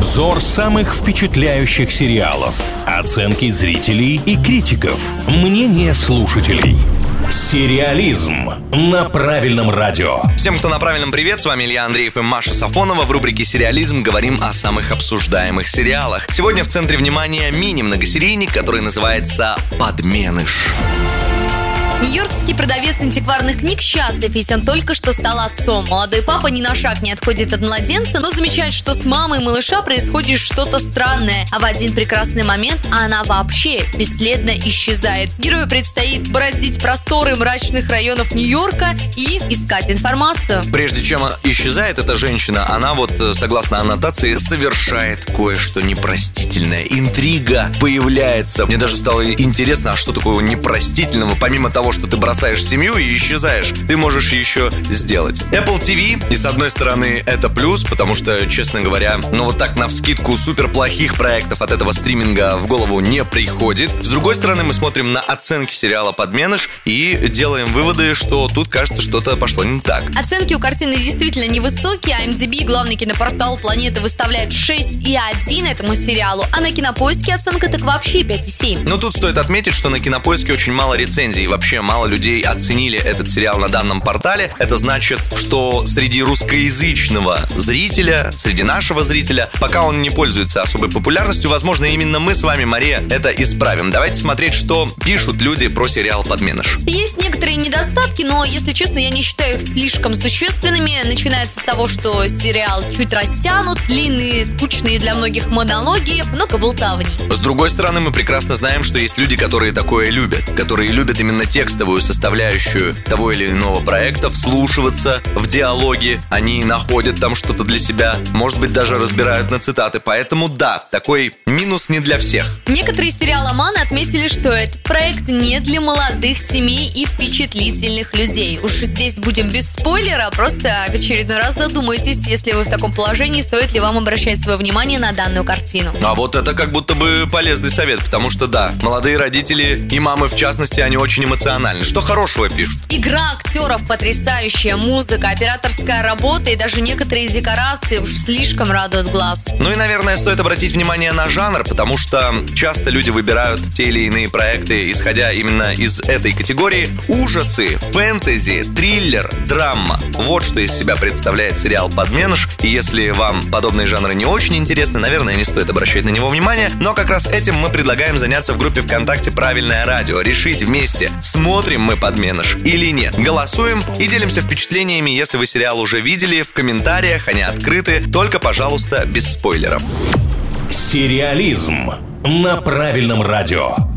Обзор самых впечатляющих сериалов. Оценки зрителей и критиков. Мнение слушателей. Сериализм на правильном радио. Всем, кто на правильном привет, с вами Илья Андреев и Маша Сафонова. В рубрике «Сериализм» говорим о самых обсуждаемых сериалах. Сегодня в центре внимания мини-многосерийник, который называется «Подменыш». Нью-Йоркский продавец антикварных книг счастлив, если он только что стал отцом. Молодой папа ни на шаг не отходит от младенца, но замечает, что с мамой малыша происходит что-то странное. А в один прекрасный момент она вообще бесследно исчезает. Герою предстоит бороздить просторы мрачных районов Нью-Йорка и искать информацию. Прежде чем исчезает эта женщина, она вот, э, согласно аннотации, совершает кое-что непростительное. Интрига появляется. Мне даже стало интересно, а что такого непростительного, помимо того, что ты бросаешь семью и исчезаешь, ты можешь еще сделать. Apple TV, и с одной стороны это плюс, потому что, честно говоря, ну вот так на вскидку супер плохих проектов от этого стриминга в голову не приходит. С другой стороны, мы смотрим на оценки сериала «Подменыш» и делаем выводы, что тут, кажется, что-то пошло не так. Оценки у картины действительно невысокие, а MDB, главный кинопортал планеты, выставляет 6,1 этому сериалу, а на Кинопоиске оценка так вообще 5,7. Но тут стоит отметить, что на Кинопоиске очень мало рецензий, вообще мало людей оценили этот сериал на данном портале. Это значит, что среди русскоязычного зрителя, среди нашего зрителя, пока он не пользуется особой популярностью, возможно, именно мы с вами, Мария, это исправим. Давайте смотреть, что пишут люди про сериал «Подменыш». Есть некоторые недостатки, но, если честно, я не считаю их слишком существенными. Начинается с того, что сериал чуть растянут, длинные, скучные для многих монологи, много болтовни. С другой стороны, мы прекрасно знаем, что есть люди, которые такое любят, которые любят именно текст текстовую составляющую того или иного проекта, вслушиваться в диалоги, они находят там что-то для себя, может быть, даже разбирают на цитаты. Поэтому да, такой минус не для всех. Некоторые сериаломаны отметили, что этот проект не для молодых семей и впечатлительных людей. Уж здесь будем без спойлера, просто в очередной раз задумайтесь, если вы в таком положении, стоит ли вам обращать свое внимание на данную картину. А вот это как будто бы полезный совет, потому что да, молодые родители и мамы в частности, они очень эмоциональны эмоциональный. Что хорошего пишут? Игра актеров потрясающая, музыка, операторская работа и даже некоторые декорации уж слишком радуют глаз. Ну и, наверное, стоит обратить внимание на жанр, потому что часто люди выбирают те или иные проекты, исходя именно из этой категории. Ужасы, фэнтези, триллер, драма. Вот что из себя представляет сериал «Подменыш». И если вам подобные жанры не очень интересны, наверное, не стоит обращать на него внимание. Но как раз этим мы предлагаем заняться в группе ВКонтакте «Правильное радио». Решить вместе, смотрим мы «Подменыш» или нет. Голосуем и делимся впечатлениями, если вы сериал уже видели, в комментариях, они открыты, только, пожалуйста, без спойлеров. Сериализм на правильном радио.